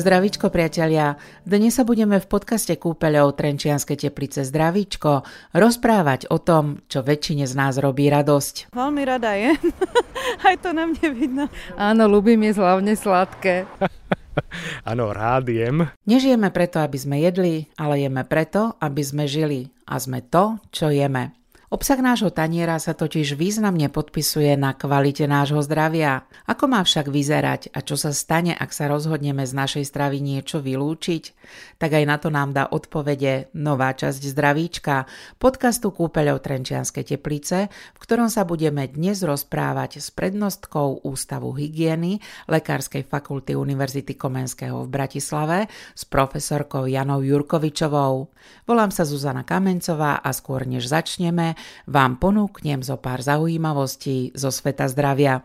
Zdravíčko priatelia, dnes sa budeme v podcaste Kúpeľov Trenčianskej teplice Zdravíčko rozprávať o tom, čo väčšine z nás robí radosť. Veľmi rada je, aj to na mne vidno. Áno, ľubím je hlavne sladké. Áno, rád jem. Nežijeme preto, aby sme jedli, ale jeme preto, aby sme žili. A sme to, čo jeme. Obsah nášho taniera sa totiž významne podpisuje na kvalite nášho zdravia. Ako má však vyzerať a čo sa stane, ak sa rozhodneme z našej stravy niečo vylúčiť? Tak aj na to nám dá odpovede nová časť zdravíčka podcastu Kúpeľov Trenčianskej teplice, v ktorom sa budeme dnes rozprávať s prednostkou Ústavu hygieny Lekárskej fakulty Univerzity Komenského v Bratislave s profesorkou Janou Jurkovičovou. Volám sa Zuzana Kamencová a skôr než začneme, vám ponúknem zo pár zaujímavostí zo sveta zdravia.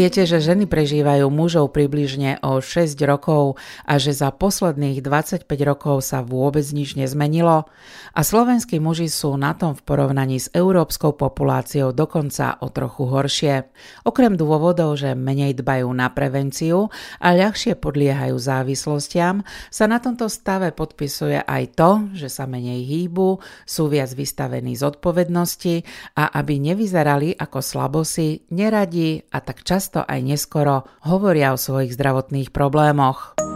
Viete, že ženy prežívajú mužov približne o 6 rokov a že za posledných 25 rokov sa vôbec nič nezmenilo? A slovenskí muži sú na tom v porovnaní s európskou populáciou dokonca o trochu horšie. Okrem dôvodov, že menej dbajú na prevenciu a ľahšie podliehajú závislostiam, sa na tomto stave podpisuje aj to, že sa menej hýbu, sú viac vystavení zodpovednosti a aby nevyzerali ako slabosi, neradi a tak často často aj neskoro hovoria o svojich zdravotných problémoch.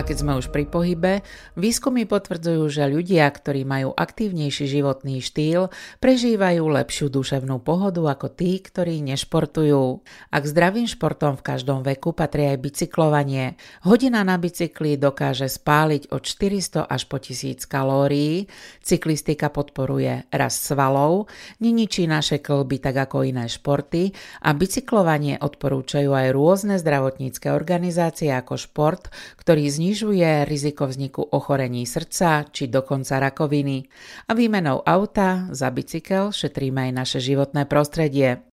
A keď sme už pri pohybe, výskumy potvrdzujú, že ľudia, ktorí majú aktívnejší životný štýl, prežívajú lepšiu duševnú pohodu ako tí, ktorí nešportujú. A k zdravým športom v každom veku patrí aj bicyklovanie. Hodina na bicykli dokáže spáliť od 400 až po 1000 kalórií, cyklistika podporuje rast svalov, neničí naše klby tak ako iné športy a bicyklovanie odporúčajú aj rôzne zdravotnícke organizácie ako šport, ktorý znižuje znižuje riziko vzniku ochorení srdca či dokonca rakoviny. A výmenou auta za bicykel šetríme aj naše životné prostredie.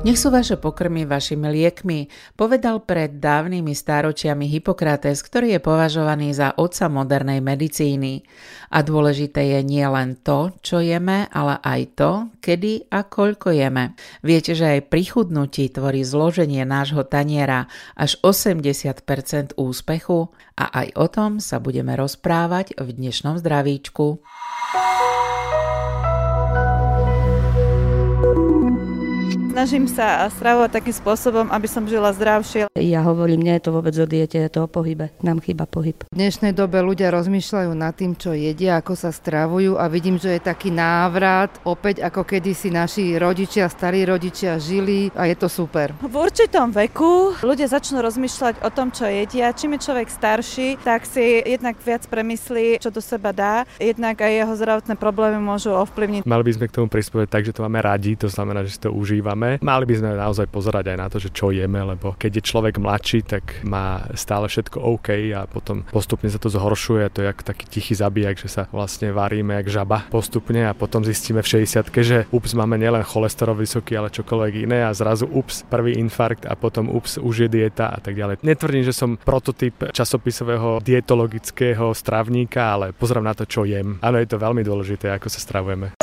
Nech sú vaše pokrmy vašimi liekmi, povedal pred dávnymi stáročiami Hippokrates, ktorý je považovaný za otca modernej medicíny. A dôležité je nie len to, čo jeme, ale aj to, kedy a koľko jeme. Viete, že aj pri chudnutí tvorí zloženie nášho taniera až 80% úspechu a aj o tom sa budeme rozprávať v dnešnom zdravíčku. Snažím sa stravovať takým spôsobom, aby som žila zdravšie. Ja hovorím, nie je to vôbec o diete, je to o pohybe. Nám chýba pohyb. V dnešnej dobe ľudia rozmýšľajú nad tým, čo jedia, ako sa stravujú a vidím, že je taký návrat, opäť ako kedysi naši rodičia, starí rodičia žili a je to super. V určitom veku ľudia začnú rozmýšľať o tom, čo jedia. Čím je človek starší, tak si jednak viac premyslí, čo do seba dá, jednak aj jeho zdravotné problémy môžu ovplyvniť. Mali by sme k tomu prispôsobiť tak, že to máme radi, to znamená, že si to užívame máme. Mali by sme naozaj pozerať aj na to, že čo jeme, lebo keď je človek mladší, tak má stále všetko OK a potom postupne sa to zhoršuje. To je ako taký tichý zabijak, že sa vlastne varíme jak žaba postupne a potom zistíme v 60 že ups, máme nielen cholesterol vysoký, ale čokoľvek iné a zrazu ups, prvý infarkt a potom ups, už je dieta a tak ďalej. Netvrdím, že som prototyp časopisového dietologického stravníka, ale pozriem na to, čo jem. Áno, je to veľmi dôležité, ako sa stravujeme.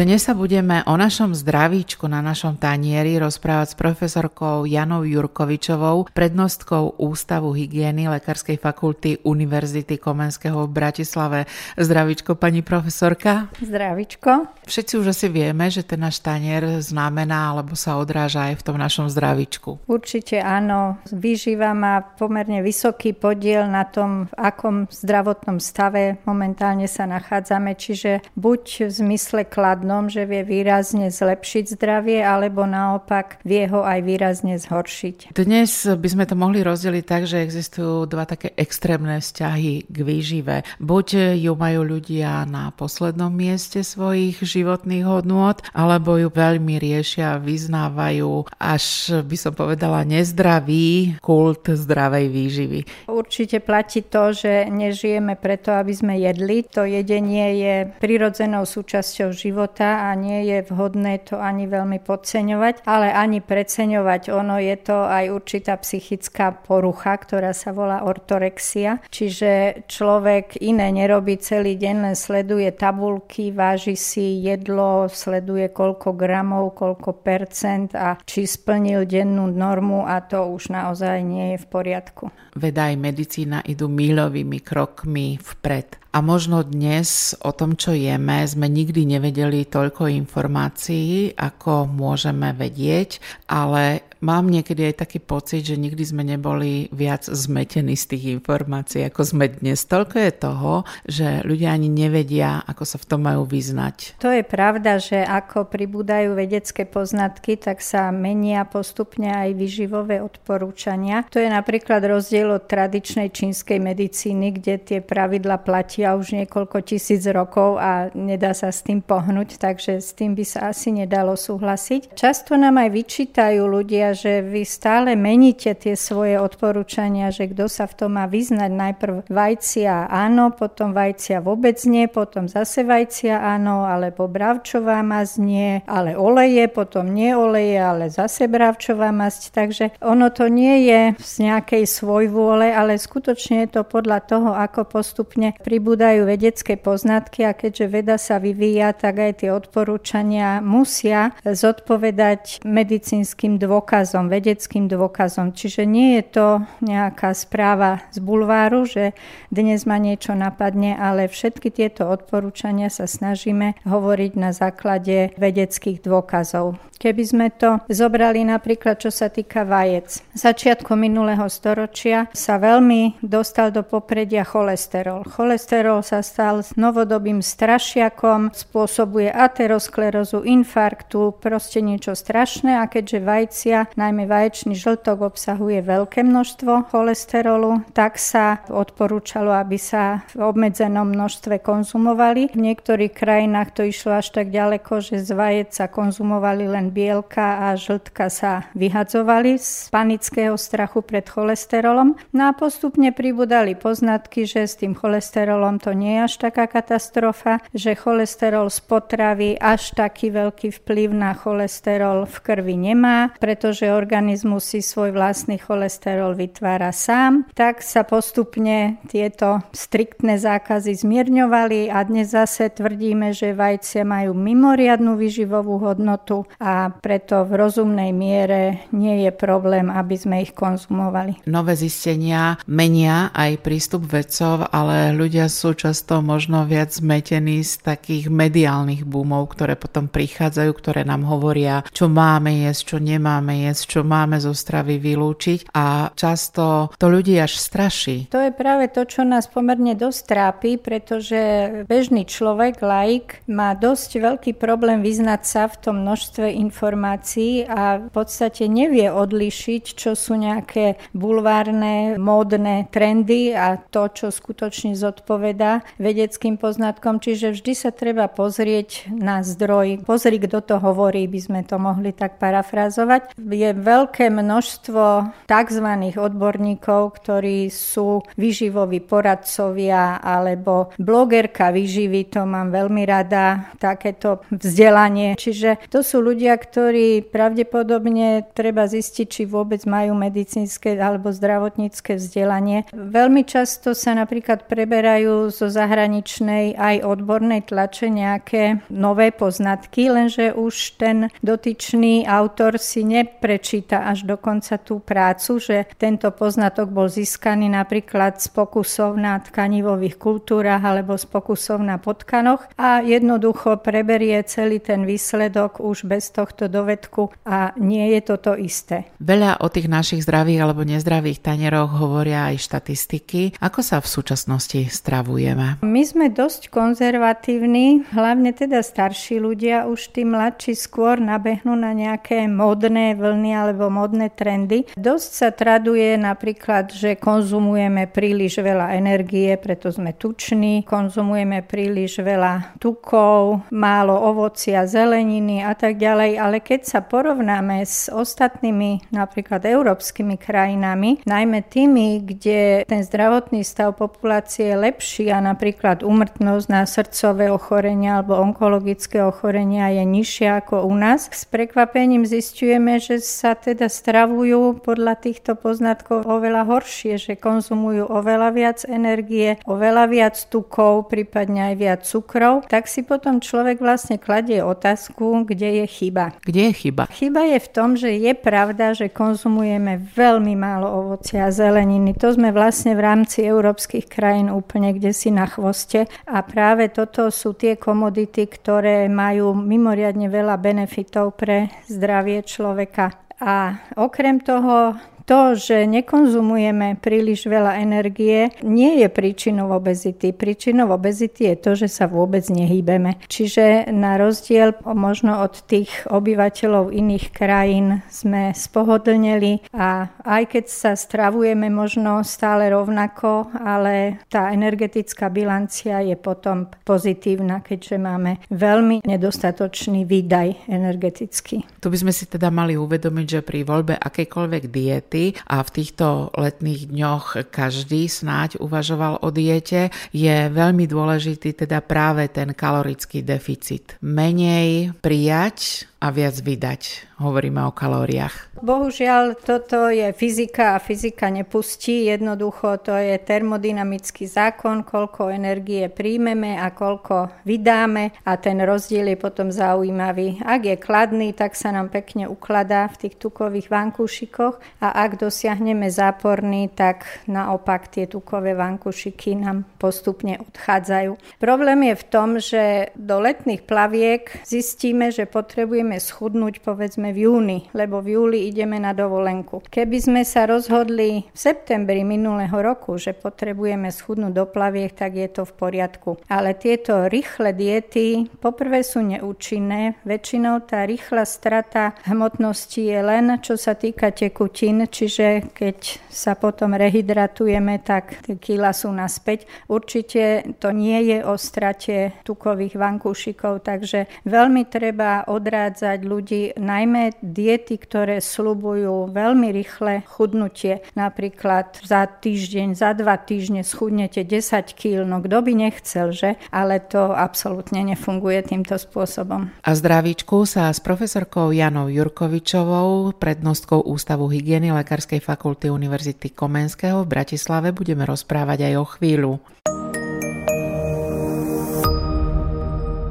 Dnes sa budeme o našom zdravíčku na našom tanieri rozprávať s profesorkou Janou Jurkovičovou, prednostkou Ústavu hygieny Lekárskej fakulty Univerzity Komenského v Bratislave. Zdravíčko, pani profesorka. Zdravíčko. Všetci už asi vieme, že ten náš tanier znamená alebo sa odráža aj v tom našom zdravíčku. Určite áno. Výživa má pomerne vysoký podiel na tom, v akom zdravotnom stave momentálne sa nachádzame, čiže buď v zmysle kladno jednom, že vie výrazne zlepšiť zdravie, alebo naopak vie ho aj výrazne zhoršiť. Dnes by sme to mohli rozdeliť tak, že existujú dva také extrémne vzťahy k výžive. Buď ju majú ľudia na poslednom mieste svojich životných hodnôt, alebo ju veľmi riešia vyznávajú až by som povedala nezdravý kult zdravej výživy. Určite platí to, že nežijeme preto, aby sme jedli. To jedenie je prirodzenou súčasťou života života a nie je vhodné to ani veľmi podceňovať, ale ani preceňovať. Ono je to aj určitá psychická porucha, ktorá sa volá ortorexia, čiže človek iné nerobí celý deň, len sleduje tabulky, váži si jedlo, sleduje koľko gramov, koľko percent a či splnil dennú normu a to už naozaj nie je v poriadku. Veda aj medicína idú míľovými krokmi vpred. A možno dnes o tom, čo jeme, sme nikdy nevedeli toľko informácií, ako môžeme vedieť, ale mám niekedy aj taký pocit, že nikdy sme neboli viac zmetení z tých informácií, ako sme dnes. Toľko je toho, že ľudia ani nevedia, ako sa v tom majú vyznať. To je pravda, že ako pribúdajú vedecké poznatky, tak sa menia postupne aj vyživové odporúčania. To je napríklad rozdiel od tradičnej čínskej medicíny, kde tie pravidla platia už niekoľko tisíc rokov a nedá sa s tým pohnúť, takže s tým by sa asi nedalo súhlasiť. Často nám aj vyčítajú ľudia, že vy stále meníte tie svoje odporúčania, že kto sa v tom má vyznať. Najprv vajcia áno, potom vajcia vôbec nie, potom zase vajcia áno, alebo bravčová masť nie, ale oleje, potom nie oleje, ale zase bravčová masť. Takže ono to nie je z nejakej svojvôle, ale skutočne je to podľa toho, ako postupne pribúdajú vedecké poznatky a keďže veda sa vyvíja, tak aj tie odporúčania musia zodpovedať medicínskym dôkazom, vedeckým dôkazom. Čiže nie je to nejaká správa z bulváru, že dnes ma niečo napadne, ale všetky tieto odporúčania sa snažíme hovoriť na základe vedeckých dôkazov. Keby sme to zobrali napríklad, čo sa týka vajec. Začiatkom minulého storočia sa veľmi dostal do popredia cholesterol. Cholesterol sa stal novodobým strašiakom, spôsobuje aterosklerózu, infarktu, proste niečo strašné a keďže vajcia, najmä vaječný žltok obsahuje veľké množstvo cholesterolu, tak sa odporúčalo, aby sa v obmedzenom množstve konzumovali. V niektorých krajinách to išlo až tak ďaleko, že z vajec sa konzumovali len bielka a žltka sa vyhadzovali z panického strachu pred cholesterolom. No a postupne pribudali poznatky, že s tým cholesterolom to nie je až taká katastrofa, že cholesterol z potravy až taký veľký vplyv na cholesterol v krvi nemá, pretože organizmus si svoj vlastný cholesterol vytvára sám. Tak sa postupne tieto striktné zákazy zmierňovali a dnes zase tvrdíme, že vajcia majú mimoriadnú vyživovú hodnotu a preto v rozumnej miere nie je problém, aby sme ich konzumovali. Nové zistenia menia aj prístup vedcov, ale ľudia sú často možno viac zmetení z takých mediálnych boomov, ktoré potom prichádzajú, ktoré nám hovoria, čo máme jesť, čo nemáme jesť, čo máme zo stravy vylúčiť a často to ľudí až straší. To je práve to, čo nás pomerne dosť trápi, pretože bežný človek, laik, má dosť veľký problém vyznať sa v tom množstve informácií a v podstate nevie odlišiť, čo sú nejaké bulvárne, módne trendy a to, čo skutočne zodpoveda vedeckým poznatkom. Čiže vždy sa treba pozrieť na zdroj. Pozri, kto to hovorí, by sme to mohli tak parafrázovať. Je veľké množstvo tzv. odborníkov, ktorí sú vyživoví poradcovia alebo blogerka vyživy, to mám veľmi rada, takéto vzdelanie. Čiže to sú ľudia, ktorí pravdepodobne treba zistiť, či vôbec majú medicínske alebo zdravotnícke vzdelanie. Veľmi často sa napríklad preberajú zo zahraničnej aj odbornej tlače nejaké nové poznatky, lenže už ten dotyčný autor si neprečíta až dokonca tú prácu, že tento poznatok bol získaný napríklad z pokusov na tkanivových kultúrach alebo z pokusov na potkanoch a jednoducho preberie celý ten výsledok už bez tohto dovedku a nie je to to isté. Veľa o tých našich zdravých alebo nezdravých tanieroch hovoria aj štatistiky. Ako sa v súčasnosti stravujeme? My sme dosť konzervatívni, hlavne teda starší ľudia, už tí mladší skôr nabehnú na nejaké modné vlny alebo modné trendy. Dosť sa traduje napríklad, že konzumujeme príliš veľa energie, preto sme tuční, konzumujeme príliš veľa tukov, málo ovocia, zeleniny a tak ďalej, ale keď sa porovnáme s ostatnými napríklad európskymi krajinami, najmä tými, kde ten zdravotný stav populácie je lepší a napríklad úmrtnosť na srdcové ochorenia alebo onkologické ochorenia je nižšia ako u nás, s prekvapením zistujeme, že sa teda stravujú podľa týchto poznatkov oveľa horšie, že konzumujú oveľa viac energie, oveľa viac tukov, prípadne aj viac cukrov, tak si potom človek vlastne kladie otázku, kde je chyba. Kde je chyba? Chyba je v tom, že je pravda, že konzumujeme veľmi málo ovocia a zeleniny. To sme vlastne v rámci európskych krajín úplne kde si na chvoste a práve toto sú tie komodity, ktoré majú mimoriadne veľa benefitov pre zdravie človeka. A okrem toho to, že nekonzumujeme príliš veľa energie, nie je príčinou obezity. Príčinou obezity je to, že sa vôbec nehýbeme. Čiže na rozdiel možno od tých obyvateľov iných krajín sme spohodlneli a aj keď sa stravujeme možno stále rovnako, ale tá energetická bilancia je potom pozitívna, keďže máme veľmi nedostatočný výdaj energetický. Tu by sme si teda mali uvedomiť, že pri voľbe akejkoľvek diety diety a v týchto letných dňoch každý snáď uvažoval o diete, je veľmi dôležitý teda práve ten kalorický deficit. Menej prijať a viac vydať. Hovoríme o kalóriách. Bohužiaľ, toto je fyzika a fyzika nepustí. Jednoducho to je termodynamický zákon, koľko energie príjmeme a koľko vydáme a ten rozdiel je potom zaujímavý. Ak je kladný, tak sa nám pekne ukladá v tých tukových vankúšikoch a ak dosiahneme záporný, tak naopak tie tukové vankúšiky nám postupne odchádzajú. Problém je v tom, že do letných plaviek zistíme, že potrebujeme ideme schudnúť povedzme v júni, lebo v júli ideme na dovolenku. Keby sme sa rozhodli v septembri minulého roku, že potrebujeme schudnúť do plaviek, tak je to v poriadku. Ale tieto rýchle diety poprvé sú neúčinné. Väčšinou tá rýchla strata hmotnosti je len čo sa týka tekutín, čiže keď sa potom rehydratujeme, tak tie kýla sú naspäť. Určite to nie je o strate tukových vankúšikov, takže veľmi treba odrádzať navádzať ľudí, najmä diety, ktoré slubujú veľmi rýchle chudnutie. Napríklad za týždeň, za dva týždne schudnete 10 kg, no kto by nechcel, že? Ale to absolútne nefunguje týmto spôsobom. A zdravíčku sa s profesorkou Janou Jurkovičovou, prednostkou Ústavu hygieny Lekárskej fakulty Univerzity Komenského v Bratislave budeme rozprávať aj o chvíľu.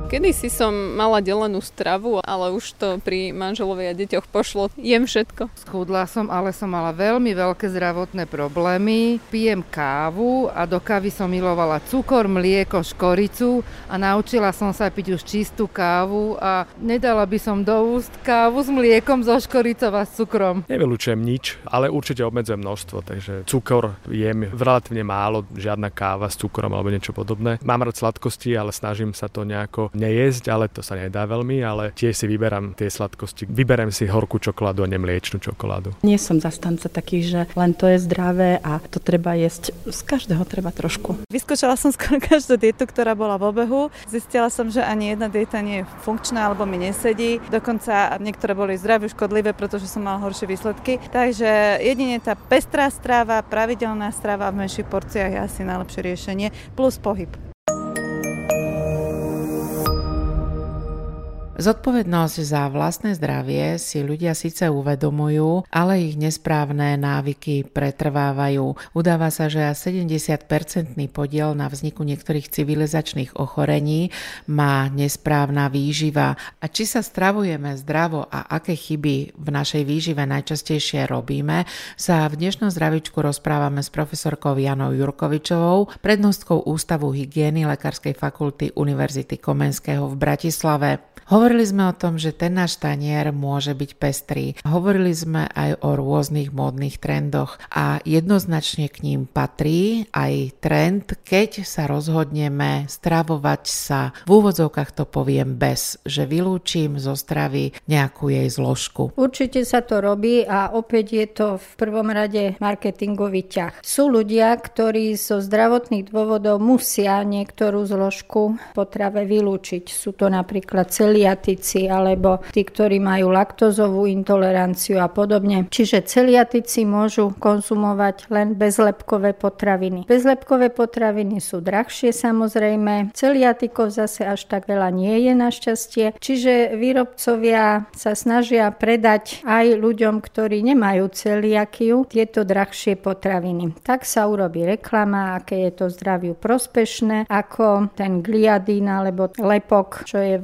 Kedy si som mala delenú stravu, ale už to pri manželovi a deťoch pošlo. Jem všetko. Schudla som, ale som mala veľmi veľké zdravotné problémy. Pijem kávu a do kávy som milovala cukor, mlieko, škoricu a naučila som sa piť už čistú kávu a nedala by som do úst kávu s mliekom, zo škoricou a s cukrom. Nevylučujem nič, ale určite obmedzujem množstvo, takže cukor jem relatívne málo, žiadna káva s cukrom alebo niečo podobné. Mám rád sladkosti, ale snažím sa to nejako nejesť, ale to sa nedá veľmi, ale tiež si vyberám tie sladkosti. Vyberem si horkú čokoládu a nemliečnú čokoládu. Nie som zastanca taký, že len to je zdravé a to treba jesť. Z každého treba trošku. Vyskúšala som skoro každú dietu, ktorá bola v obehu. Zistila som, že ani jedna dieta nie je funkčná alebo mi nesedí. Dokonca niektoré boli zdravé, škodlivé, pretože som mala horšie výsledky. Takže jedine tá pestrá strava, pravidelná strava v menších porciách je asi najlepšie riešenie, plus pohyb. Zodpovednosť za vlastné zdravie si ľudia síce uvedomujú, ale ich nesprávne návyky pretrvávajú. Udáva sa, že 70-percentný podiel na vzniku niektorých civilizačných ochorení má nesprávna výživa. A či sa stravujeme zdravo a aké chyby v našej výžive najčastejšie robíme, sa v dnešnom zdravičku rozprávame s profesorkou Janou Jurkovičovou, prednostkou Ústavu hygieny Lekárskej fakulty Univerzity Komenského v Bratislave. Hovorili sme o tom, že ten náš tanier môže byť pestrý. Hovorili sme aj o rôznych módnych trendoch a jednoznačne k ním patrí aj trend, keď sa rozhodneme stravovať sa, v úvodzovkách to poviem bez, že vylúčim zo stravy nejakú jej zložku. Určite sa to robí a opäť je to v prvom rade marketingový ťah. Sú ľudia, ktorí zo zdravotných dôvodov musia niektorú zložku potrave vylúčiť. Sú to napríklad celiatici alebo tí, ktorí majú laktozovú intoleranciu a podobne. Čiže celiatici môžu konzumovať len bezlepkové potraviny. Bezlepkové potraviny sú drahšie samozrejme. Celiatikov zase až tak veľa nie je našťastie. Čiže výrobcovia sa snažia predať aj ľuďom, ktorí nemajú celiakiu, tieto drahšie potraviny. Tak sa urobí reklama, aké je to zdraviu prospešné, ako ten gliadín alebo lepok, čo je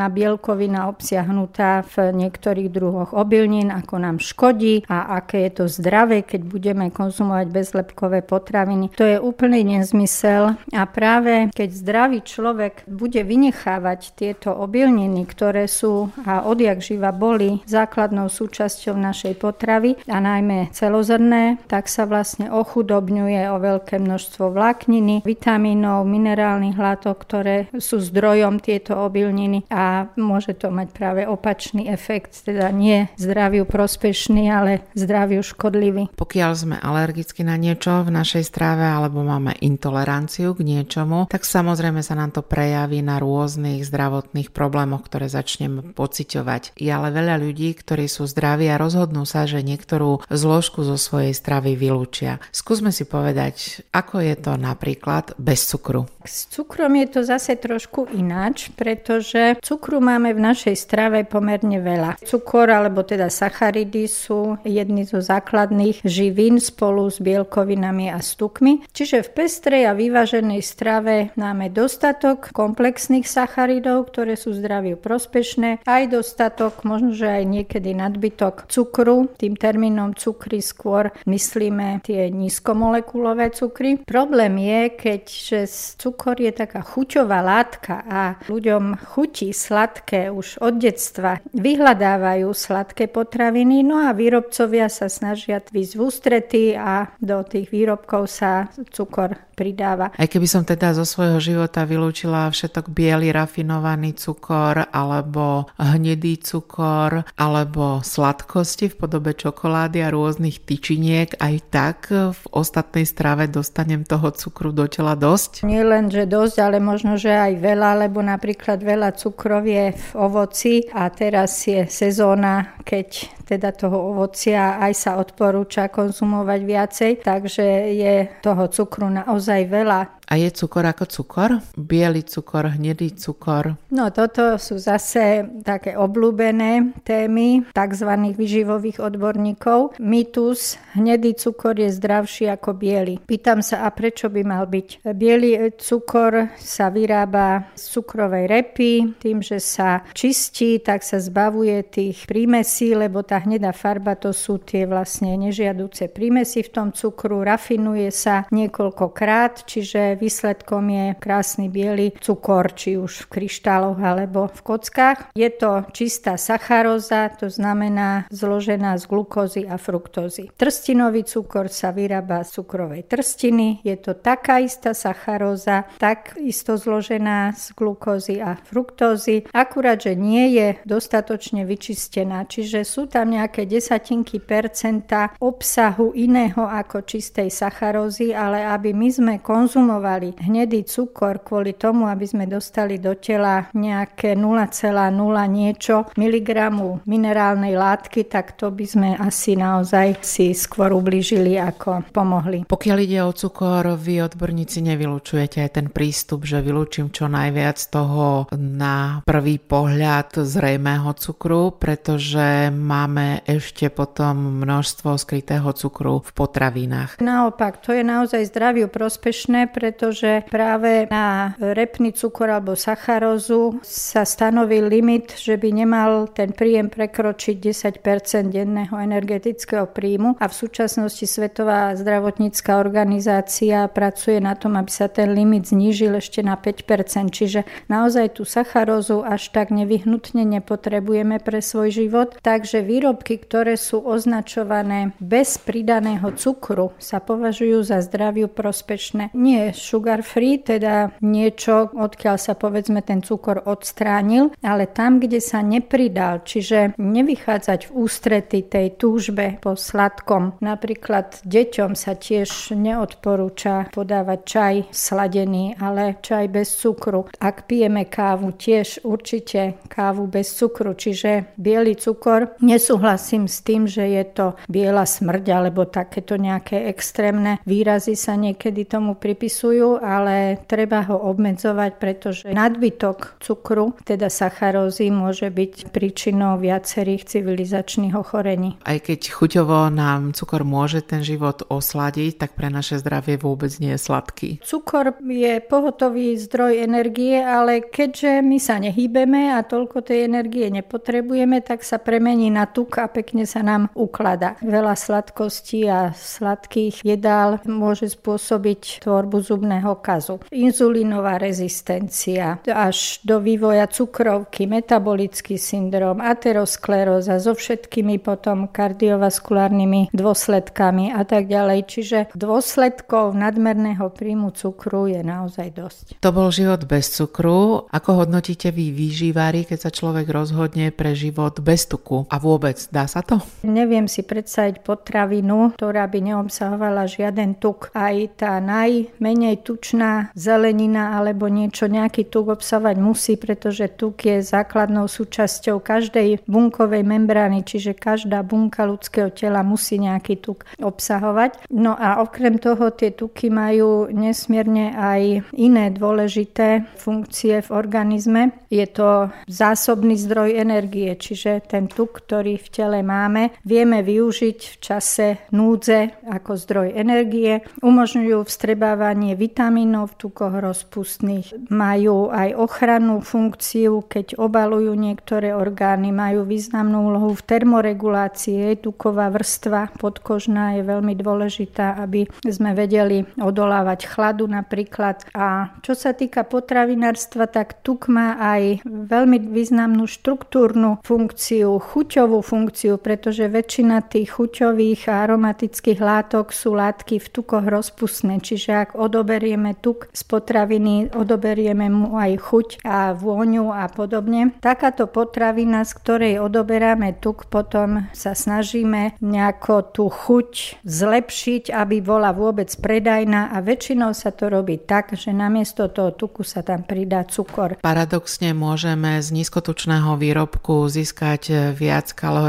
normálna bielkovina obsiahnutá v niektorých druhoch obilnín, ako nám škodí a aké je to zdravé, keď budeme konzumovať bezlepkové potraviny. To je úplný nezmysel a práve keď zdravý človek bude vynechávať tieto obilniny, ktoré sú a odjak živa boli základnou súčasťou našej potravy a najmä celozrné, tak sa vlastne ochudobňuje o veľké množstvo vlákniny, vitamínov, minerálnych látok, ktoré sú zdrojom tieto obilniny a môže to mať práve opačný efekt, teda nie zdraviu prospešný, ale zdraviu škodlivý. Pokiaľ sme alergicky na niečo v našej strave alebo máme intoleranciu k niečomu, tak samozrejme sa nám to prejaví na rôznych zdravotných problémoch, ktoré začneme pociťovať. Je ale veľa ľudí, ktorí sú zdraví a rozhodnú sa, že niektorú zložku zo svojej stravy vylúčia. Skúsme si povedať, ako je to napríklad bez cukru. S cukrom je to zase trošku ináč, pretože cukru máme v našej strave pomerne veľa. Cukor alebo teda sacharidy sú jedny zo základných živín spolu s bielkovinami a stukmi. Čiže v pestrej a vyváženej strave máme dostatok komplexných sacharidov, ktoré sú zdraviu prospešné, aj dostatok, možno že aj niekedy nadbytok cukru. Tým termínom cukry skôr myslíme tie nízkomolekulové cukry. Problém je, keď že cukor je taká chuťová látka a ľuďom chutí sladké už od detstva, vyhľadávajú sladké potraviny, no a výrobcovia sa snažia výsť v ústrety a do tých výrobkov sa cukor pridáva. Aj keby som teda zo svojho života vylúčila všetok biely rafinovaný cukor alebo hnedý cukor alebo sladkosti v podobe čokolády a rôznych tyčiniek, aj tak v ostatnej strave dostanem toho cukru do tela dosť? Nie len, že dosť, ale možno, že aj veľa, lebo napríklad veľa cukrov je v ovoci a teraz je sezóna, keď teda toho ovocia aj sa odporúča konzumovať viacej, takže je toho cukru naozaj veľa. A je cukor ako cukor? Bielý cukor, hnedý cukor? No toto sú zase také obľúbené témy tzv. vyživových odborníkov. Mýtus, hnedý cukor je zdravší ako biely. Pýtam sa, a prečo by mal byť? Bielý cukor sa vyrába z cukrovej repy, tým, že sa čistí, tak sa zbavuje tých prímesí, lebo tá hnedá farba to sú tie vlastne nežiaduce prímesy v tom cukru, rafinuje sa niekoľkokrát, čiže výsledkom je krásny biely cukor, či už v kryštáloch alebo v kockách. Je to čistá sacharóza, to znamená zložená z glukózy a fruktózy. Trstinový cukor sa vyrába z cukrovej trstiny, je to taká istá sacharóza, tak isto zložená z glukózy a fruktózy, akurát, že nie je dostatočne vyčistená, čiže sú tam nejaké desatinky percenta obsahu iného ako čistej sacharózy, ale aby my sme konzumovali hnedý cukor kvôli tomu, aby sme dostali do tela nejaké 0,0 niečo miligramu minerálnej látky, tak to by sme asi naozaj si skôr ublížili ako pomohli. Pokiaľ ide o cukor, vy odborníci nevylučujete aj ten prístup, že vylúčim čo najviac toho na prvý pohľad zrejmého cukru, pretože máme ešte potom množstvo skrytého cukru v potravinách. Naopak, to je naozaj zdraviu prospešné, pretože práve na repný cukor alebo sacharózu sa stanovil limit, že by nemal ten príjem prekročiť 10% denného energetického príjmu a v súčasnosti Svetová zdravotnícká organizácia pracuje na tom, aby sa ten limit znížil ešte na 5% čiže naozaj tú sacharózu až tak nevyhnutne nepotrebujeme pre svoj život. Takže výrobky, ktoré sú označované bez pridaného cukru, sa považujú za zdraviu prospešné. Nie sugar free, teda niečo, odkiaľ sa povedzme ten cukor odstránil, ale tam, kde sa nepridal, čiže nevychádzať v ústrety tej túžbe po sladkom. Napríklad deťom sa tiež neodporúča podávať čaj sladený, ale čaj bez cukru. Ak pijeme kávu, tiež určite kávu bez cukru, čiže biely cukor. Nesúhlasím s tým, že je to biela smrť alebo takéto nejaké extrémne výrazy sa niekedy tomu pripisujú, ale treba ho obmedzovať, pretože nadbytok cukru, teda sacharózy, môže byť príčinou viacerých civilizačných ochorení. Aj keď chuťovo nám cukor môže ten život osladiť, tak pre naše zdravie vôbec nie je sladký. Cukor je pohotový zdroj energie, ale keďže my sa nehýbeme a toľko tej energie nepotrebujeme, tak sa premení na tuk a pekne sa nám uklada. Veľa sladkostí a sladkých jedál môže spôsobiť tvorbu zubného kazu. Inzulínová rezistencia až do vývoja cukrovky, metabolický syndrom, ateroskleróza so všetkými potom kardiovaskulárnymi dôsledkami a tak ďalej. Čiže dôsledkov nadmerného príjmu cukru je naozaj dosť. To bol život bez cukru. Ako hodnotíte vy výživári, keď sa človek rozhodne pre život bez tuku? A vôbec dá sa to? Neviem si predstaviť potravinu, ktorá by neobsahovala žiaden tuk. Aj tá najmenej tučná zelenina alebo niečo, nejaký tuk obsahovať musí, pretože tuk je základnou súčasťou každej bunkovej membrány, čiže každá bunka ľudského tela musí nejaký tuk obsahovať. No a okrem toho tie tuky majú nesmierne aj iné dôležité funkcie v organizme. Je to zásobný zdroj energie, čiže ten tuk, ktorý v tele máme, vieme využiť v čase núdze ako zdroj energie. Umožňujú vstrebávanie vitamínov v tukoch rozpustných. Majú aj ochrannú funkciu, keď obalujú niektoré orgány, majú významnú úlohu v termoregulácii. Tuková vrstva podkožná je veľmi dôležitá, aby sme vedeli odolávať chladu napríklad. A čo sa týka potravinárstva, tak tuk má aj veľmi významnú štruktúrnu funkciu, chuťovú funkciu, pretože väčšina tých chuťových a aromatických látok sú látky v tukoch rozpustné. Čiže ak odoberieme tuk z potraviny, odoberieme mu aj chuť a vôňu a podobne. Takáto potravina, z ktorej odoberáme tuk, potom sa snažíme nejako tú chuť zlepšiť, aby bola vôbec predajná a väčšinou sa to robí tak, že namiesto toho tuku sa tam pridá cukor. Paradoxne môžeme z nízkotučného výrobku získať viac kalórií,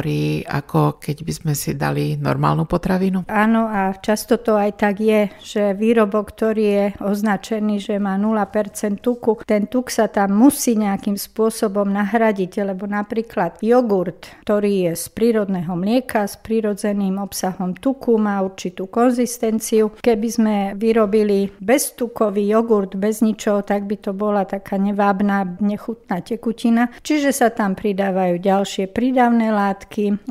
ako keď by sme si dali normálnu potravinu? Áno a často to aj tak je, že výrobok, ktorý je označený, že má 0% tuku, ten tuk sa tam musí nejakým spôsobom nahradiť, lebo napríklad jogurt, ktorý je z prírodného mlieka, s prírodzeným obsahom tuku, má určitú konzistenciu. Keby sme vyrobili robili beztukový jogurt bez ničoho, tak by to bola taká nevábna, nechutná tekutina. Čiže sa tam pridávajú ďalšie prídavné látky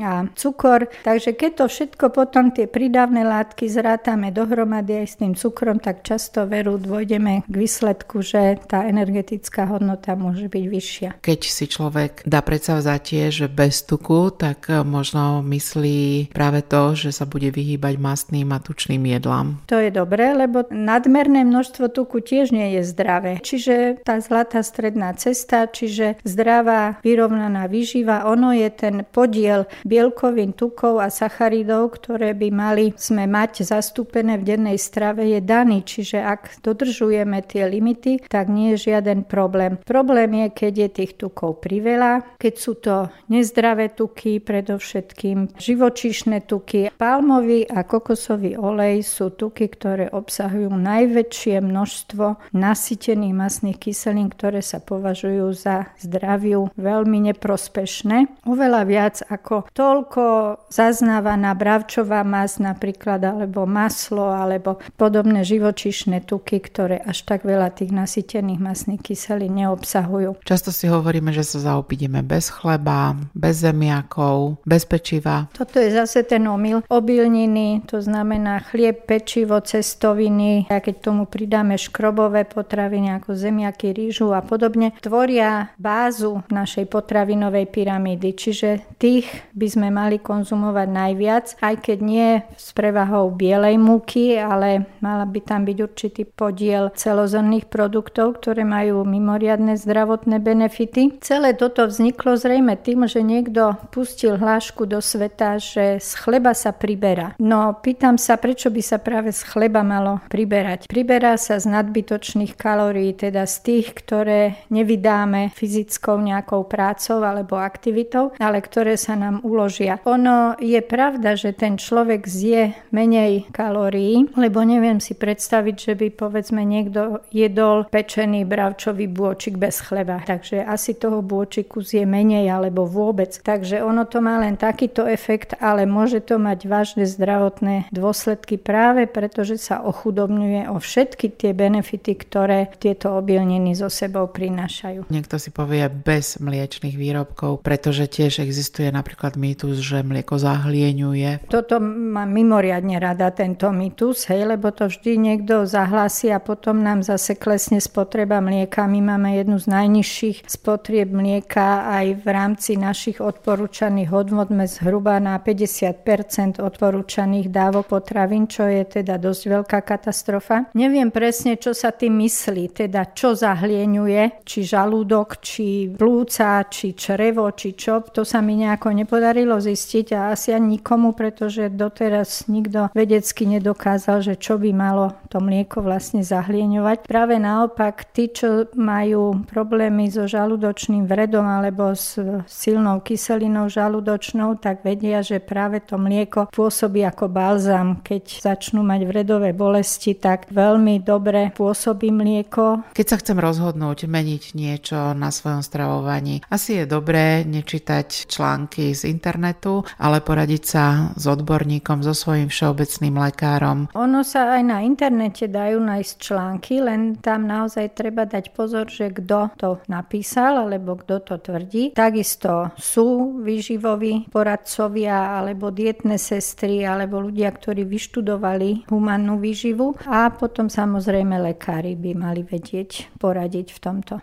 a cukor. Takže keď to všetko potom tie prídavné látky zrátame dohromady aj s tým cukrom, tak často veru dôjdeme k výsledku, že tá energetická hodnota môže byť vyššia. Keď si človek dá predsavzatie, že bez tuku, tak možno myslí práve to, že sa bude vyhýbať mastným a tučným jedlám. To je dobré, lebo nadmerné množstvo tuku tiež nie je zdravé. Čiže tá zlatá stredná cesta, čiže zdravá vyrovnaná výživa, ono je ten podiel bielkovín, tukov a sacharidov, ktoré by mali sme mať zastúpené v dennej strave, je daný. Čiže ak dodržujeme tie limity, tak nie je žiaden problém. Problém je, keď je tých tukov priveľa, keď sú to nezdravé tuky, predovšetkým živočíšne tuky. Palmový a kokosový olej sú tuky, ktoré obsahujú najväčšie množstvo nasytených masných kyselín, ktoré sa považujú za zdraviu veľmi neprospešné. Oveľa viac ako toľko zaznávaná bravčová mas napríklad, alebo maslo, alebo podobné živočíšne tuky, ktoré až tak veľa tých nasýtených masných kyselín neobsahujú. Často si hovoríme, že sa zaopídeme bez chleba, bez zemiakov, bez pečiva. Toto je zase ten omyl. Obilniny, to znamená chlieb, pečivo, cestoviny, a keď tomu pridáme škrobové potraviny ako zemiaky, rýžu a podobne, tvoria bázu našej potravinovej pyramídy. Čiže tých by sme mali konzumovať najviac, aj keď nie s prevahou bielej múky, ale mala by tam byť určitý podiel celozrnných produktov, ktoré majú mimoriadne zdravotné benefity. Celé toto vzniklo zrejme tým, že niekto pustil hlášku do sveta, že z chleba sa priberá. No pýtam sa, prečo by sa práve z chleba malo priberať. Priberá sa z nadbytočných kalórií, teda z tých, ktoré nevydáme fyzickou nejakou prácou alebo aktivitou, ale ktoré sa nám uložia. Ono je pravda, že ten človek zje menej kalórií, lebo neviem si predstaviť, že by povedzme niekto jedol pečený bravčový bôčik bez chleba. Takže asi toho bôčiku zje menej alebo vôbec. Takže ono to má len takýto efekt, ale môže to mať vážne zdravotné dôsledky práve preto, že sa ochudobňuje o všetky tie benefity, ktoré tieto obilniny so sebou prinášajú. Niekto si povie bez mliečných výrobkov, pretože tiež existuje napríklad mýtus, že mlieko zahlieňuje. Toto mám mimoriadne rada, tento mýtus, hej, lebo to vždy niekto zahlási a potom nám zase klesne spotreba mlieka. My máme jednu z najnižších spotrieb mlieka aj v rámci našich odporúčaných hodnot zhruba na 50% odporúčaných dávok potravín, čo je teda dosť veľká katastrofa. Neviem presne, čo sa tým myslí, teda čo zahlieňuje, či žalúdok, či plúca, či črevo, či čo. To sa mi nejako nepodarilo zistiť a asi ani nikomu, pretože doteraz nikto vedecky nedokázal, že čo by malo to mlieko vlastne zahlieňovať. Práve naopak, tí, čo majú problémy so žalúdočným vredom alebo s silnou kyselinou žalúdočnou, tak vedia, že práve to mlieko pôsobí ako balzam. Keď začnú mať vredové bolesti, tak veľmi dobre pôsobí mlieko. Keď sa chcem rozhodnúť meniť niečo na svojom stravovaní, asi je dobré nečítať články z internetu, ale poradiť sa s odborníkom, so svojím všeobecným lekárom. Ono sa aj na internete dajú nájsť články, len tam naozaj treba dať pozor, že kto to napísal alebo kto to tvrdí. Takisto sú výživoví poradcovia alebo dietné sestry alebo ľudia, ktorí vyštudovali humannú výživu a potom samozrejme lekári by mali vedieť poradiť v tomto.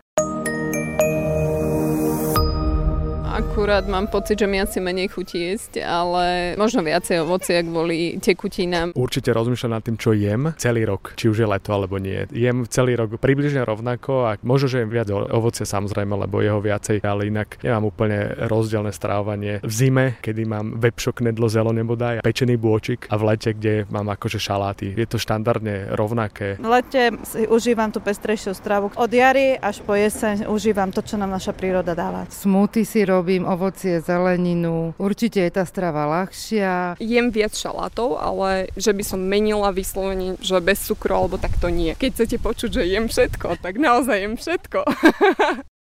Akurát mám pocit, že mi asi menej chutí jesť, ale možno viacej ovocia kvôli tekutinám. Určite rozmýšľam nad tým, čo jem celý rok, či už je leto alebo nie. Jem celý rok približne rovnako a možno, že jem viac ovocia samozrejme, lebo jeho viacej, ale inak nemám úplne rozdielne strávanie. V zime, kedy mám webšok nedlo zelo nebodaj, pečený bôčik a v lete, kde mám akože šaláty. Je to štandardne rovnaké. V lete si užívam tú pestrejšiu stravu. Od jary až po jeseň užívam to, čo nám naša príroda dáva. Smuty si robím robím ovocie, zeleninu. Určite je tá strava ľahšia. Jem viac šalátov, ale že by som menila vyslovene, že bez cukru alebo takto nie. Keď chcete počuť, že jem všetko, tak naozaj jem všetko.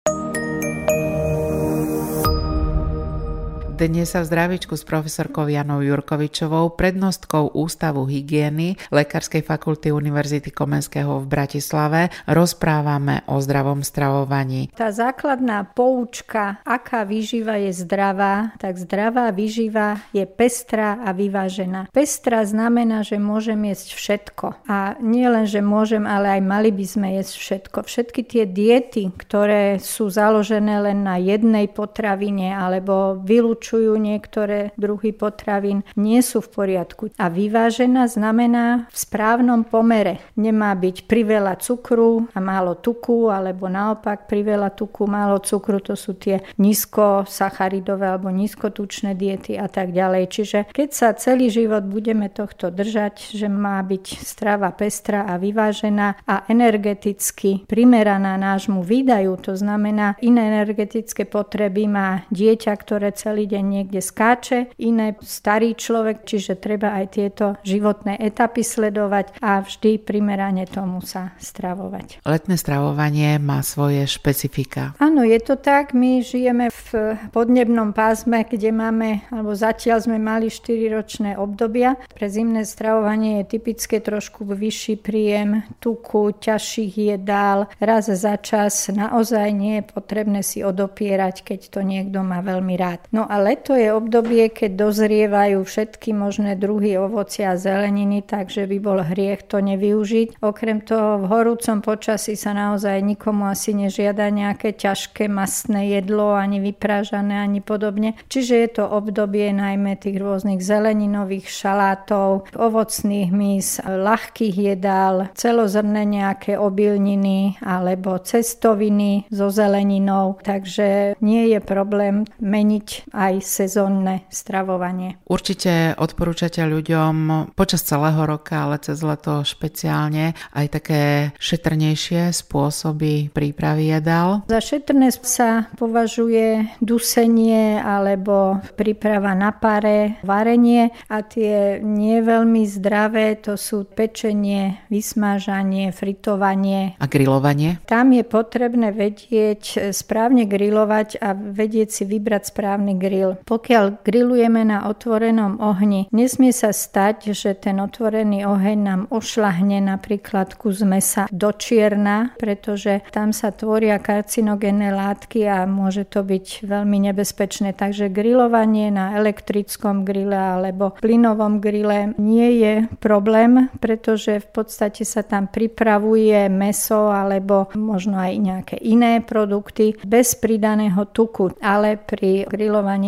Dnes sa v zdravičku s profesorkou Janou Jurkovičovou, prednostkou Ústavu hygieny Lekárskej fakulty Univerzity Komenského v Bratislave rozprávame o zdravom stravovaní. Tá základná poučka, aká výživa je zdravá, tak zdravá výživa je pestrá a vyvážená. Pestrá znamená, že môžem jesť všetko. A nie len, že môžem, ale aj mali by sme jesť všetko. Všetky tie diety, ktoré sú založené len na jednej potravine alebo vylúčujú vylúčujú niektoré druhy potravín, nie sú v poriadku. A vyvážená znamená v správnom pomere. Nemá byť priveľa cukru a málo tuku, alebo naopak priveľa tuku, málo cukru, to sú tie nízkosacharidové alebo nízkotučné diety a tak ďalej. Čiže keď sa celý život budeme tohto držať, že má byť strava pestrá a vyvážená a energeticky primeraná nášmu výdaju, to znamená iné energetické potreby má dieťa, ktoré celý deň deň niekde skáče, iné starý človek, čiže treba aj tieto životné etapy sledovať a vždy primerane tomu sa stravovať. Letné stravovanie má svoje špecifika. Áno, je to tak. My žijeme v podnebnom pásme, kde máme, alebo zatiaľ sme mali 4-ročné obdobia. Pre zimné stravovanie je typické trošku vyšší príjem tuku, ťažších jedál. Raz za čas naozaj nie je potrebné si odopierať, keď to niekto má veľmi rád. No a leto je obdobie, keď dozrievajú všetky možné druhy ovocia a zeleniny, takže by bol hriech to nevyužiť. Okrem toho v horúcom počasí sa naozaj nikomu asi nežiada nejaké ťažké masné jedlo, ani vyprážané, ani podobne. Čiže je to obdobie najmä tých rôznych zeleninových šalátov, ovocných mys, ľahkých jedál, celozrné nejaké obilniny alebo cestoviny so zeleninou. Takže nie je problém meniť aj sezónne stravovanie. Určite odporúčate ľuďom počas celého roka, ale cez leto špeciálne aj také šetrnejšie spôsoby prípravy jedál? Za šetrné sa považuje dusenie alebo príprava na pare, varenie a tie nie veľmi zdravé to sú pečenie, vysmážanie, fritovanie. A grilovanie? Tam je potrebné vedieť správne grilovať a vedieť si vybrať správny grill. Pokiaľ grillujeme na otvorenom ohni, nesmie sa stať, že ten otvorený oheň nám ošlahne napríklad kus mesa do čierna, pretože tam sa tvoria karcinogénne látky a môže to byť veľmi nebezpečné. Takže grilovanie na elektrickom grille alebo plynovom grille nie je problém, pretože v podstate sa tam pripravuje meso alebo možno aj nejaké iné produkty bez pridaného tuku, ale pri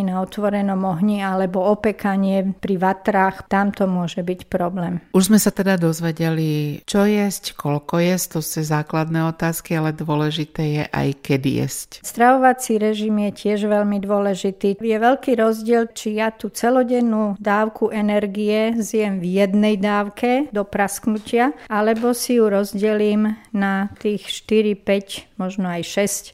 grillovaní na otvorenom ohni alebo opekanie pri vatrách, tam to môže byť problém. Už sme sa teda dozvedeli, čo jesť, koľko jesť, to sú základné otázky, ale dôležité je aj kedy jesť. Stravovací režim je tiež veľmi dôležitý. Je veľký rozdiel, či ja tú celodennú dávku energie zjem v jednej dávke do prasknutia, alebo si ju rozdelím na tých 4, 5, možno aj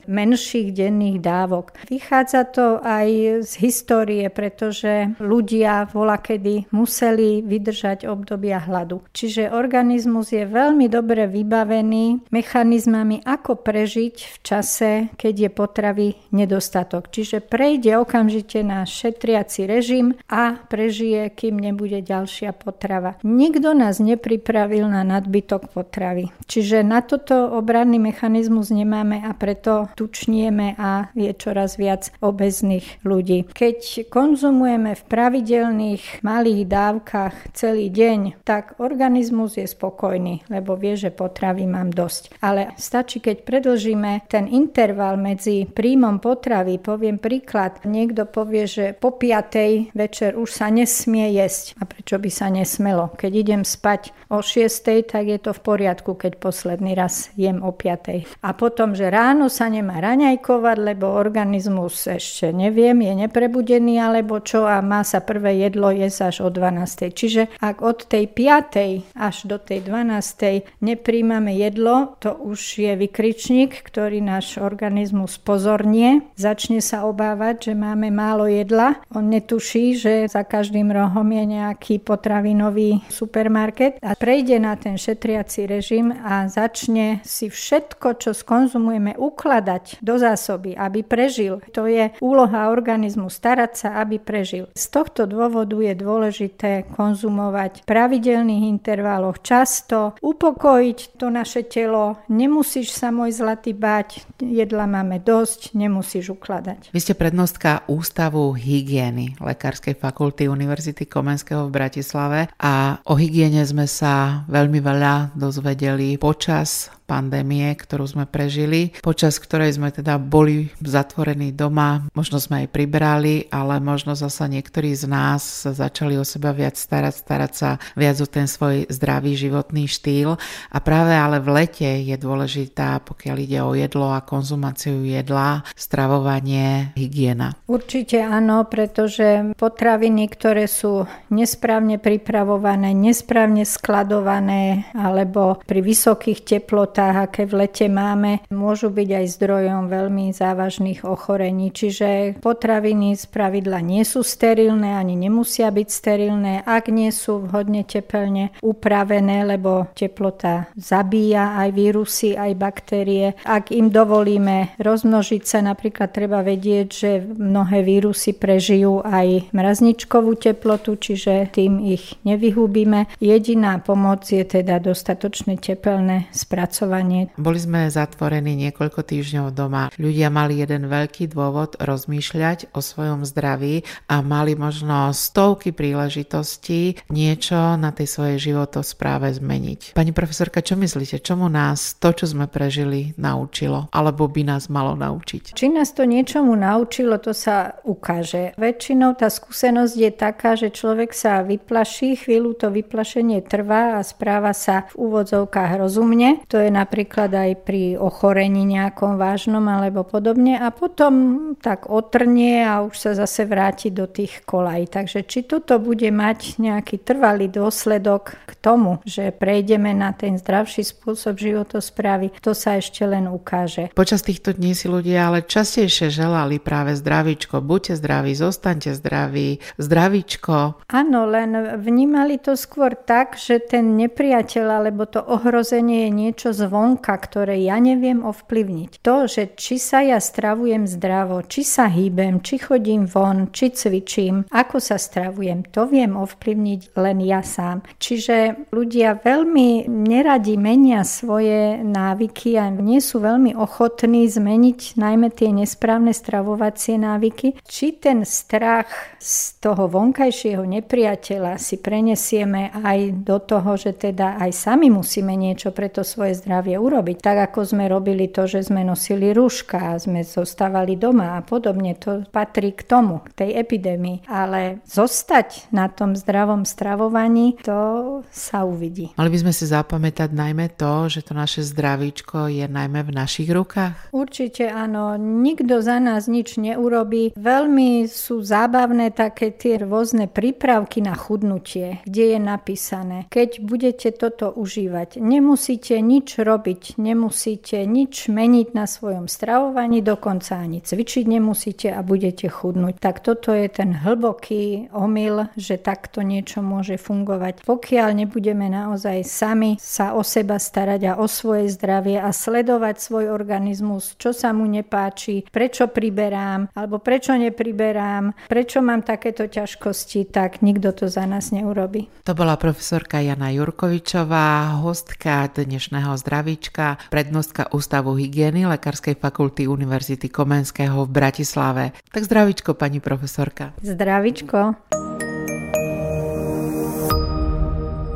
6 menších denných dávok. Vychádza to aj z histórie, pretože ľudia volakedy museli vydržať obdobia hladu. Čiže organizmus je veľmi dobre vybavený mechanizmami, ako prežiť v čase, keď je potravy nedostatok. Čiže prejde okamžite na šetriaci režim a prežije, kým nebude ďalšia potrava. Nikto nás nepripravil na nadbytok potravy. Čiže na toto obranný mechanizmus nemáme a preto tučnieme a je čoraz viac obezných ľudí. Keď konzumujeme v pravidelných malých dávkach celý deň, tak organizmus je spokojný, lebo vie, že potravy mám dosť. Ale stačí, keď predlžíme ten interval medzi príjmom potravy, poviem príklad, niekto povie, že po piatej večer už sa nesmie jesť. A prečo by sa nesmelo? Keď idem spať o 6, tak je to v poriadku, keď posledný raz jem o 5. A potom, že ráno sa nemá raňajkovať, lebo organizmus ešte neviem, je neprebudený alebo čo a má sa prvé jedlo jesť až o 12. Čiže ak od tej 5. až do tej 12. nepríjmame jedlo, to už je vykričník, ktorý náš organizmus pozornie, začne sa obávať, že máme málo jedla. On netuší, že za každým rohom je nejaký potravinový supermarket a prejde na ten šetriaci režim a začne si všetko, čo skonzumujeme, ukladať do zásoby, aby prežil. To je úloha organizmu, starať sa, aby prežil. Z tohto dôvodu je dôležité konzumovať v pravidelných intervaloch často, upokojiť to naše telo. Nemusíš sa, môj zlatý, bať, jedla máme dosť, nemusíš ukladať. Vy ste prednostka Ústavu hygieny Lekárskej fakulty Univerzity Komenského v Bratislave a o hygiene sme sa veľmi veľa dozvedeli počas pandémie, ktorú sme prežili, počas ktorej sme teda boli zatvorení doma, možno sme aj pribrali, ale možno zasa niektorí z nás sa začali o seba viac starať, starať sa viac o ten svoj zdravý životný štýl a práve ale v lete je dôležitá, pokiaľ ide o jedlo a konzumáciu jedla, stravovanie, hygiena. Určite áno, pretože potraviny, ktoré sú nesprávne pripravované, nesprávne skladované alebo pri vysokých teplotách, aké v lete máme, môžu byť aj zdrojom veľmi závažných ochorení. Čiže potraviny z pravidla nie sú sterilné, ani nemusia byť sterilné, ak nie sú vhodne tepelne upravené, lebo teplota zabíja aj vírusy, aj baktérie. Ak im dovolíme rozmnožiť sa, napríklad treba vedieť, že mnohé vírusy prežijú aj mrazničkovú teplotu, čiže tým ich nevyhubíme. Jediná pomoc je teda dostatočné tepelné spracovanie. Boli sme zatvorení niekoľko týždňov doma. Ľudia mali jeden veľký dôvod rozmýšľať o svojom zdraví a mali možno stovky príležitostí niečo na tej svojej životospráve zmeniť. Pani profesorka, čo myslíte, čomu nás to, čo sme prežili, naučilo? Alebo by nás malo naučiť? Či nás to niečomu naučilo, to sa ukáže. Väčšinou tá skúsenosť je taká, že človek sa vyplaší, chvíľu to vyplašenie trvá a správa sa v úvodzovkách rozumne. To je napríklad aj pri ochorení nejakom vážnom alebo podobne a potom tak otrnie a už sa zase vráti do tých kolaj. Takže či toto bude mať nejaký trvalý dôsledok k tomu, že prejdeme na ten zdravší spôsob životosprávy, to sa ešte len ukáže. Počas týchto dní si ľudia ale častejšie želali práve zdravíčko. Buďte zdraví, zostaňte zdraví, zdravíčko. Áno, len vnímali to skôr tak, že ten nepriateľ alebo to ohrozenie je niečo zvonka, ktoré ja neviem ovplyvniť. To, že či sa ja stravujem zdravo, či sa hýbem, či chodím von, či cvičím, ako sa stravujem, to viem ovplyvniť len ja sám. Čiže ľudia veľmi neradi menia svoje návyky a nie sú veľmi ochotní zmeniť najmä tie nesprávne stravovacie návyky. Či ten strach z toho vonkajšieho nepriateľa si prenesieme aj do toho, že teda aj sami musíme niečo pre to svoje zdravie urobiť. Tak ako sme robili to, že sme nosili rúška a sme zostávali doma a podobne, to patrí k tomu, k tej epidémii. Ale zostať na tom zdravom stravovaní, to sa uvidí. Mali by sme si zapamätať najmä to, že to naše zdravíčko je najmä v našich rukách? Určite áno. Nikto za nás nič neurobí. Veľmi sú zábavné také tie rôzne prípravky na chudnutie, kde je napísané, keď budete toto užívať, nemusíte nič robiť, nemusíte nič meniť na svojom stravovaní, dokonca ani cvičiť nemusíte a budete chudnúť. Tak toto je ten hlboký omyl, že takto niečo môže fungovať. Pokiaľ nebudeme naozaj sami sa o seba starať a o svoje zdravie a sledovať svoj organizmus, čo sa mu nepáči, prečo priberám alebo prečo nepriberám, prečo mám takéto ťažkosti, tak nikto to za nás neurobi. To bola profesorka Jana Jurkovičová, hostka dnešného zdravíčka, prednostka Ústavu hygieny Lekárskej fakulty Univerzity Komenského v Bratislave. Tak zdravíčko, pani profesorka. Zdravíčko.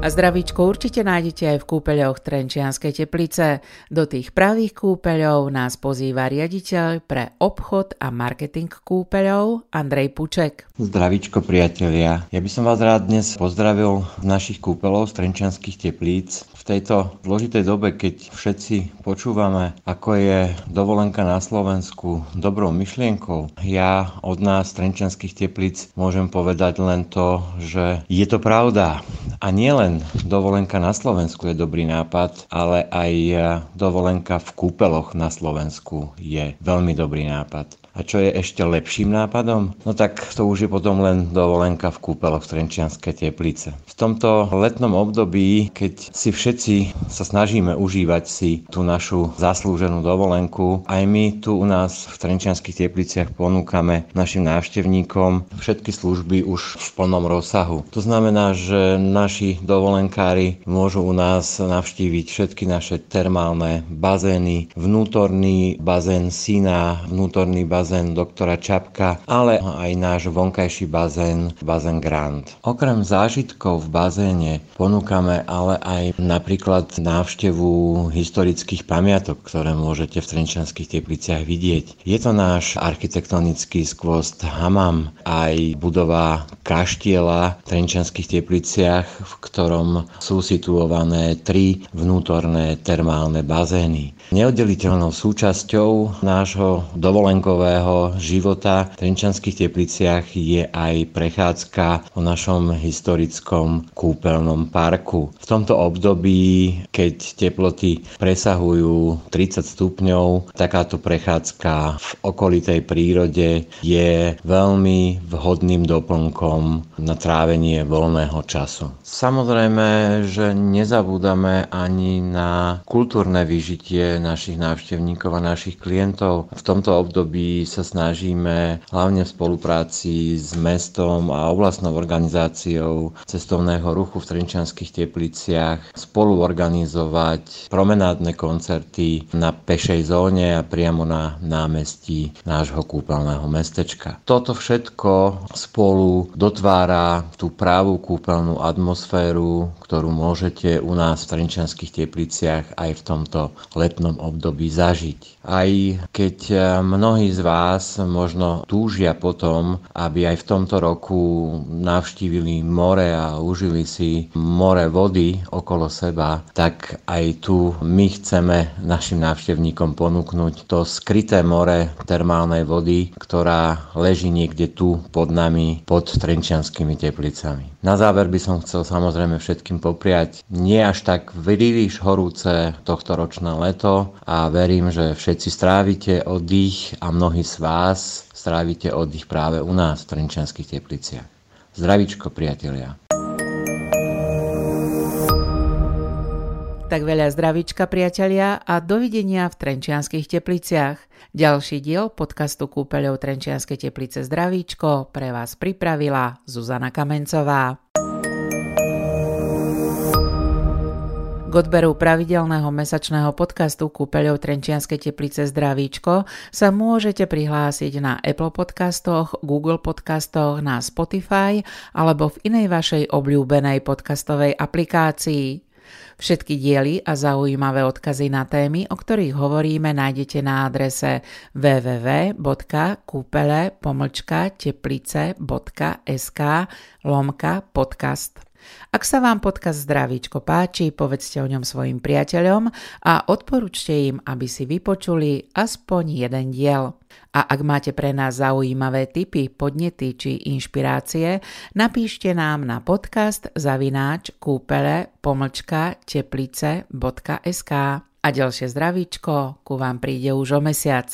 A zdravíčko určite nájdete aj v kúpeľoch Trenčianskej teplice. Do tých pravých kúpeľov nás pozýva riaditeľ pre obchod a marketing kúpeľov Andrej Puček. Zdravíčko priatelia. Ja by som vás rád dnes pozdravil v našich kúpeľov z Trenčianských teplíc. Tejto zložitej dobe, keď všetci počúvame, ako je dovolenka na Slovensku dobrou myšlienkou, ja od nás Trenčianských teplíc môžem povedať len to, že je to pravda. A nielen len dovolenka na Slovensku je dobrý nápad, ale aj dovolenka v kúpeloch na Slovensku je veľmi dobrý nápad. A čo je ešte lepším nápadom? No tak to už je potom len dovolenka v kúpeloch Trenčianskej teplice. V tomto letnom období, keď si všetci sa snažíme užívať si tú našu zaslúženú dovolenku, aj my tu u nás v Trenčianských tepliciach ponúkame našim návštevníkom všetky služby už v plnom rozsahu. To znamená, že naši dovolenkári môžu u nás navštíviť všetky naše termálne bazény, vnútorný bazén Sina, vnútorný bazén bazén doktora Čapka, ale aj náš vonkajší bazén, bazén Grand. Okrem zážitkov v bazéne ponúkame ale aj napríklad návštevu historických pamiatok, ktoré môžete v Trenčanských tepliciach vidieť. Je to náš architektonický skvost Hamam, aj budova kaštiela v Trenčanských tepliciach v ktorom sú situované tri vnútorné termálne bazény. Neoddeliteľnou súčasťou nášho dovolenkového života v Trenčanských tepliciach je aj prechádzka po našom historickom kúpeľnom parku. V tomto období, keď teploty presahujú 30 stupňov, takáto prechádzka v okolitej prírode je veľmi vhodným doplnkom na trávenie voľného času. Samozrejme, že nezabúdame ani na kultúrne vyžitie našich návštevníkov a našich klientov. V tomto období sa snažíme hlavne v spolupráci s mestom a oblastnou organizáciou cestovného ruchu v Trenčanských tepliciach spolu organizovať promenádne koncerty na pešej zóne a priamo na námestí nášho kúpeľného mestečka. Toto všetko spolu dotvára tú právú kúpeľnú atmosféru, ktorú môžete u nás v Trenčanských tepliciach aj v tomto letnom období zažiť. Aj keď mnohí z vás možno túžia potom, aby aj v tomto roku navštívili more a užili si more vody okolo seba, tak aj tu my chceme našim návštevníkom ponúknuť to skryté more termálnej vody, ktorá leží niekde tu pod nami, pod Trenčianskými teplicami. Na záver by som chcel samozrejme všetkým popriať nie až tak príliš horúce tohto ročné leto a verím, že všetci strávite oddych a mnohí z vás strávite oddych práve u nás v Trenčianských tepliciach. Zdravíčko, priatelia. Tak veľa zdravíčka, priatelia, a dovidenia v Trenčianských tepliciach. Ďalší diel podcastu Kúpeľov Trenčianskej teplice Zdravíčko pre vás pripravila Zuzana Kamencová. K odberu pravidelného mesačného podcastu Kúpeľov Trenčianskej teplice Zdravíčko sa môžete prihlásiť na Apple podcastoch, Google podcastoch, na Spotify alebo v inej vašej obľúbenej podcastovej aplikácii. Všetky diely a zaujímavé odkazy na témy, o ktorých hovoríme, nájdete na adrese www.kúpele-teplice.sk lomka podcast. Ak sa vám podcast Zdravíčko páči, povedzte o ňom svojim priateľom a odporúčte im, aby si vypočuli aspoň jeden diel. A ak máte pre nás zaujímavé tipy, podnety či inšpirácie, napíšte nám na podcast zavináč kúpele pomlčka teplice.sk. A ďalšie zdravíčko ku vám príde už o mesiac.